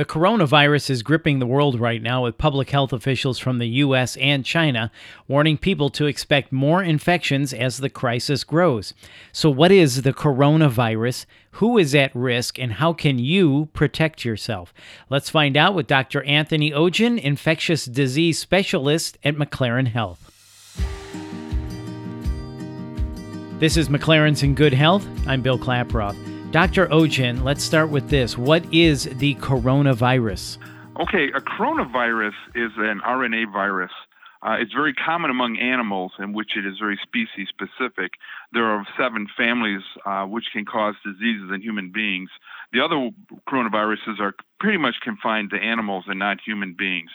The coronavirus is gripping the world right now, with public health officials from the U.S. and China warning people to expect more infections as the crisis grows. So, what is the coronavirus? Who is at risk? And how can you protect yourself? Let's find out with Dr. Anthony Ognjan, infectious disease specialist at McLaren Health. This is McLaren's in Good Health. I'm Bill Klaproth. Dr. Ognjan, let's start with this. What is the coronavirus? Okay, a coronavirus is an RNA virus. Uh, it's very common among animals, in which it is very species specific. There are seven families uh, which can cause diseases in human beings. The other coronaviruses are pretty much confined to animals and not human beings.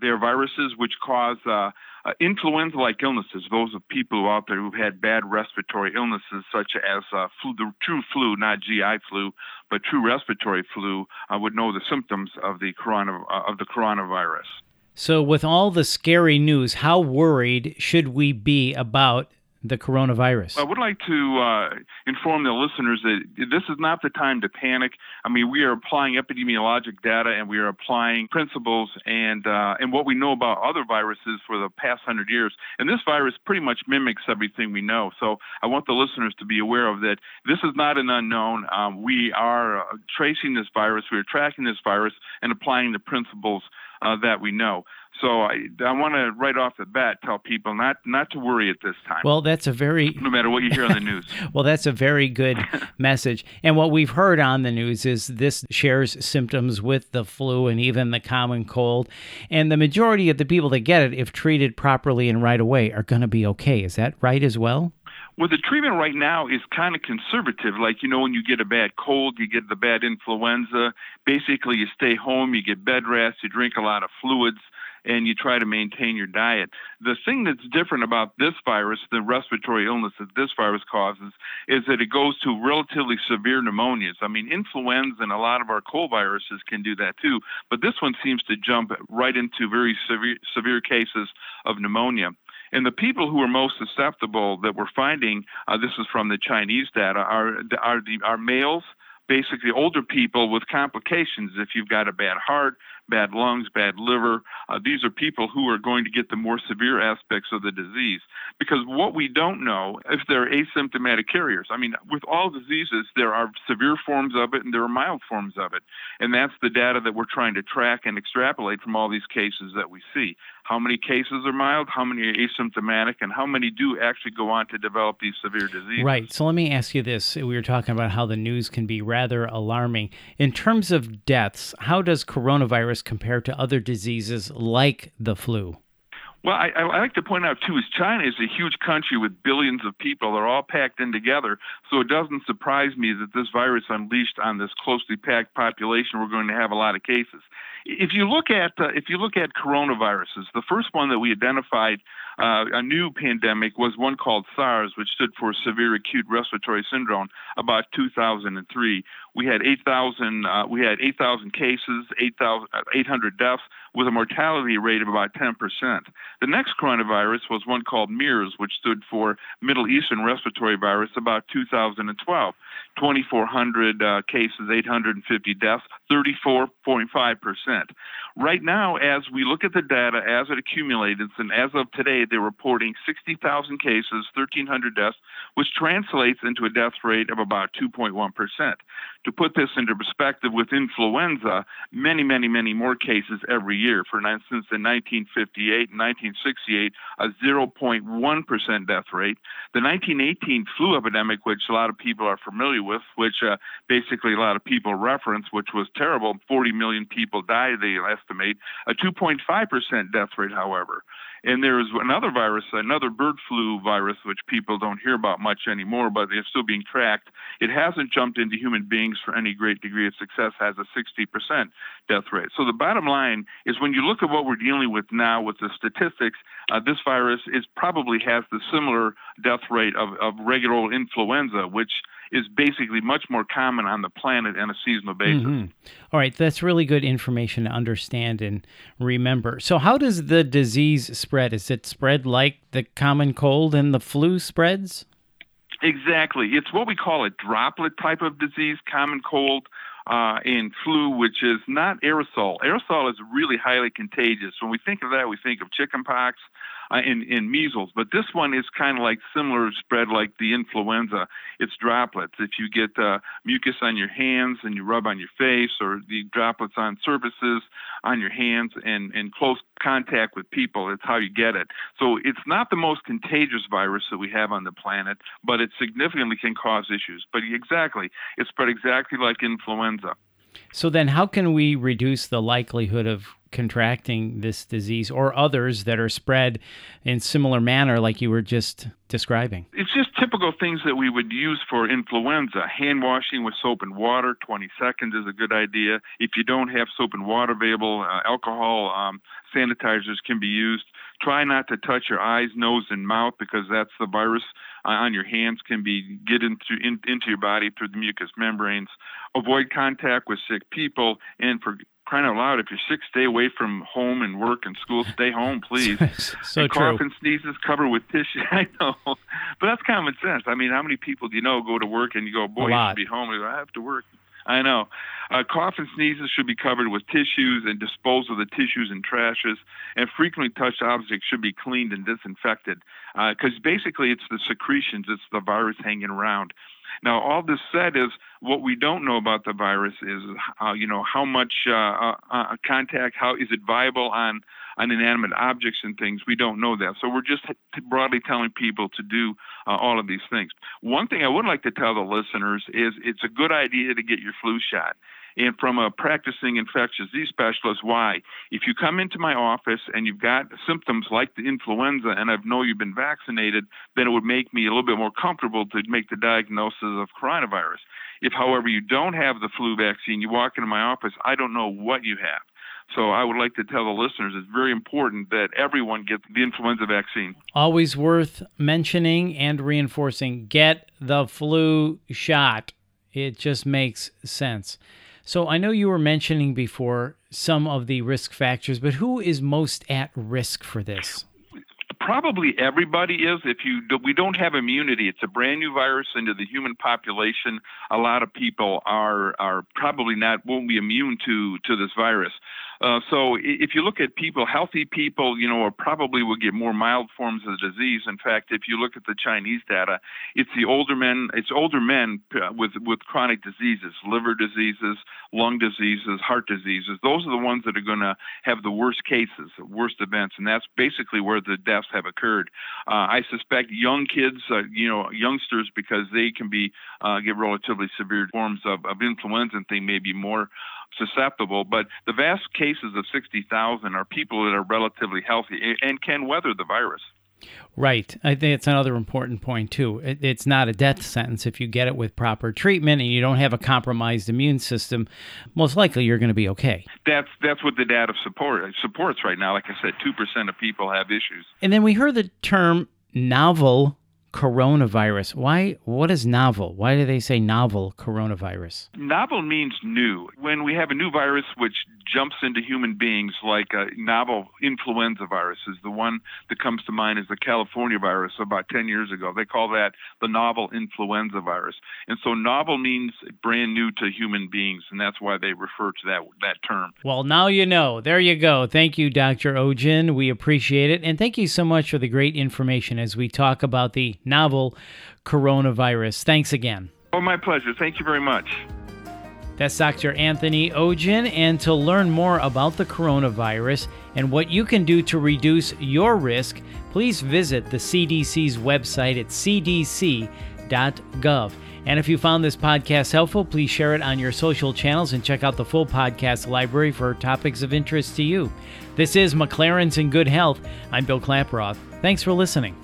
They are viruses which cause uh, uh, influenza-like illnesses. Those of people out there who've had bad respiratory illnesses, such as uh, flu, the true flu, not GI flu, but true respiratory flu, uh, would know the symptoms of the corona uh, of the coronavirus. So, with all the scary news, how worried should we be about the coronavirus? I would like to uh, inform the listeners that this is not the time to panic. I mean, we are applying epidemiologic data and we are applying principles and uh, and what we know about other viruses for the past hundred years. And this virus pretty much mimics everything we know. So I want the listeners to be aware of that. This is not an unknown. Um, we are uh, tracing this virus. We are tracking this virus and applying the principles uh, that we know. So I, I want to right off the bat tell people not not to worry at this time. Well, that's a very no matter what you hear on the news. well, that's a very good message. And what we've heard on the news is this shares symptoms with the flu and even the common cold. And the majority of the people that get it, if treated properly and right away, are going to be okay. Is that right as well? Well, the treatment right now is kind of conservative. Like, you know, when you get a bad cold, you get the bad influenza. Basically, you stay home, you get bed rest, you drink a lot of fluids, and you try to maintain your diet. The thing that's different about this virus, the respiratory illness that this virus causes, is that it goes to relatively severe pneumonias. I mean, influenza and a lot of our cold viruses can do that too, but this one seems to jump right into very severe, severe cases of pneumonia. And the people who are most susceptible that we're finding, uh, this is from the Chinese data, are are the are males, basically older people with complications. If you've got a bad heart, bad lungs, bad liver. Uh, these are people who are going to get the more severe aspects of the disease. Because what we don't know if they're asymptomatic carriers. I mean, with all diseases, there are severe forms of it and there are mild forms of it. And that's the data that we're trying to track and extrapolate from all these cases that we see. How many cases are mild? How many are asymptomatic? And how many do actually go on to develop these severe diseases? Right. So let me ask you this. We were talking about how the news can be rather alarming. In terms of deaths, how does coronavirus virus compared to other diseases like the flu? Well, I, I like to point out too is China is a huge country with billions of people. They're all packed in together, so it doesn't surprise me that this virus unleashed on this closely packed population, we're going to have a lot of cases. If you look at uh, if you look at coronaviruses, the first one that we identified uh, a new pandemic was one called SARS, which stood for Severe Acute Respiratory Syndrome, about 2003. We had 8,000 uh, we had 8,000 cases, 8,000 800 deaths, with a mortality rate of about 10 percent. The next coronavirus was one called MERS, which stood for Middle Eastern Respiratory Virus, about 2012. 2,400 uh, cases, 850 deaths, 34.5 percent. Right now, as we look at the data as it accumulates, and as of today, they're reporting 60,000 cases, 1,300 deaths, which translates into a death rate of about 2.1 percent. To put this into perspective, with influenza, many, many, many more cases every year. For instance, in 1958 and 1968, a 0.1 percent death rate. The 1918 flu epidemic, which a lot of people are familiar with, which uh, basically a lot of people reference, which was terrible. 40 million people died, they estimate. A 2.5% death rate, however. And there's another virus, another bird flu virus, which people don't hear about much anymore, but they're still being tracked. It hasn't jumped into human beings for any great degree of success, has a 60% death rate. So the bottom line is when you look at what we're dealing with now with the statistics, uh, this virus is probably has the similar death rate of, of regular influenza, which is basically much more common on the planet on a seasonal basis. Mm-hmm. All right, that's really good information to understand and remember. So, how does the disease spread? Is it spread like the common cold and the flu spreads? Exactly. It's what we call a droplet type of disease, common cold. uh, in flu, which is not aerosol. Aerosol is really highly contagious. When we think of that, we think of chickenpox uh, in, in measles, but this one is kind of like similar spread like the influenza. It's droplets. If you get uh, mucus on your hands and you rub on your face, or the droplets on surfaces on your hands and, and close contact with people, it's how you get it. So it's not the most contagious virus that we have on the planet, but it significantly can cause issues. But exactly, it's spread exactly like influenza. So then, how can we reduce the likelihood of contracting this disease or others that are spread in similar manner like you were just describing? It's just typical things that we would use for influenza. Hand washing with soap and water, 20 seconds is a good idea. If you don't have soap and water available, uh, alcohol um, sanitizers can be used. Try not to touch your eyes, nose, and mouth because that's the virus uh, on your hands can be get into in, into your body through the mucous membranes. Avoid contact with sick people, and for crying out loud, if you're sick, stay away from home and work and school. Stay home, please. so and true. Cough and sneezes covered with tissue. I know, but that's common sense. I mean, how many people do you know go to work and you go, boy, you should be home? Go, I have to work. I know. Uh, cough and sneezes should be covered with tissues and dispose of the tissues and trashes. And frequently touched objects should be cleaned and disinfected because uh, basically it's the secretions, it's the virus hanging around. Now, all this said is what we don't know about the virus is, uh, you know, how much uh, uh, uh, contact, how is it viable on on inanimate objects and things. We don't know that, so we're just broadly telling people to do uh, all of these things. One thing I would like to tell the listeners is it's a good idea to get your flu shot and from a practicing infectious disease specialist why. If you come into my office and you've got symptoms like the influenza and I know you've been vaccinated, then it would make me a little bit more comfortable to make the diagnosis of coronavirus. If, however, you don't have the flu vaccine, you walk into my office, I don't know what you have. So I would like to tell the listeners it's very important that everyone gets the influenza vaccine. Always worth mentioning and reinforcing get the flu shot. It just makes sense. So I know you were mentioning before some of the risk factors, but who is most at risk for this? Probably everybody is. If you we don't have immunity, it's a brand new virus into the human population. A lot of people are are probably not won't be immune to to this virus. Uh, so if you look at people, healthy people, you know, probably will get more mild forms of the disease. In fact, if you look at the Chinese data, it's the older men, it's older men uh, with with chronic diseases, liver diseases, lung diseases, heart diseases. Those are the ones that are going to have the worst cases, the worst events, and that's basically where the deaths have occurred. Uh, I suspect young kids, uh, you know, youngsters, because they can be uh, get relatively severe forms of, of influenza and they may be more susceptible. But the vast cases of 60,000 are people that are relatively healthy and can weather the virus. Right. I think it's another important point, too. It, it's not a death sentence if you get it with proper treatment and you don't have a compromised immune system. Most likely you're going to be okay. That's that's what the data support, uh, supports right now. Like I said, 2% of people have issues. And then we heard the term novel coronavirus. Why? What is novel? Why do they say novel coronavirus? Novel means new. When we have a new virus which jumps into human beings, like a novel influenza virus, is the one that comes to mind is the California virus about 10 years ago. They call that the novel influenza virus. And so novel means brand new to human beings, and that's why they refer to that that term. Well, now you know. There you go. Thank you, Dr. Ognjan. We appreciate it. And thank you so much for the great information as we talk about the novel coronavirus. Thanks again. Oh, my pleasure. Thank you very much. That's Dr. Anthony Ognjan. And to learn more about the coronavirus and what you can do to reduce your risk, please visit the CDC's website at cdc.gov. And if you found this podcast helpful, please share it on your social channels and check out the full podcast library for topics of interest to you. This is McLaren's in Good Health. I'm Bill Klaproth. Thanks for listening.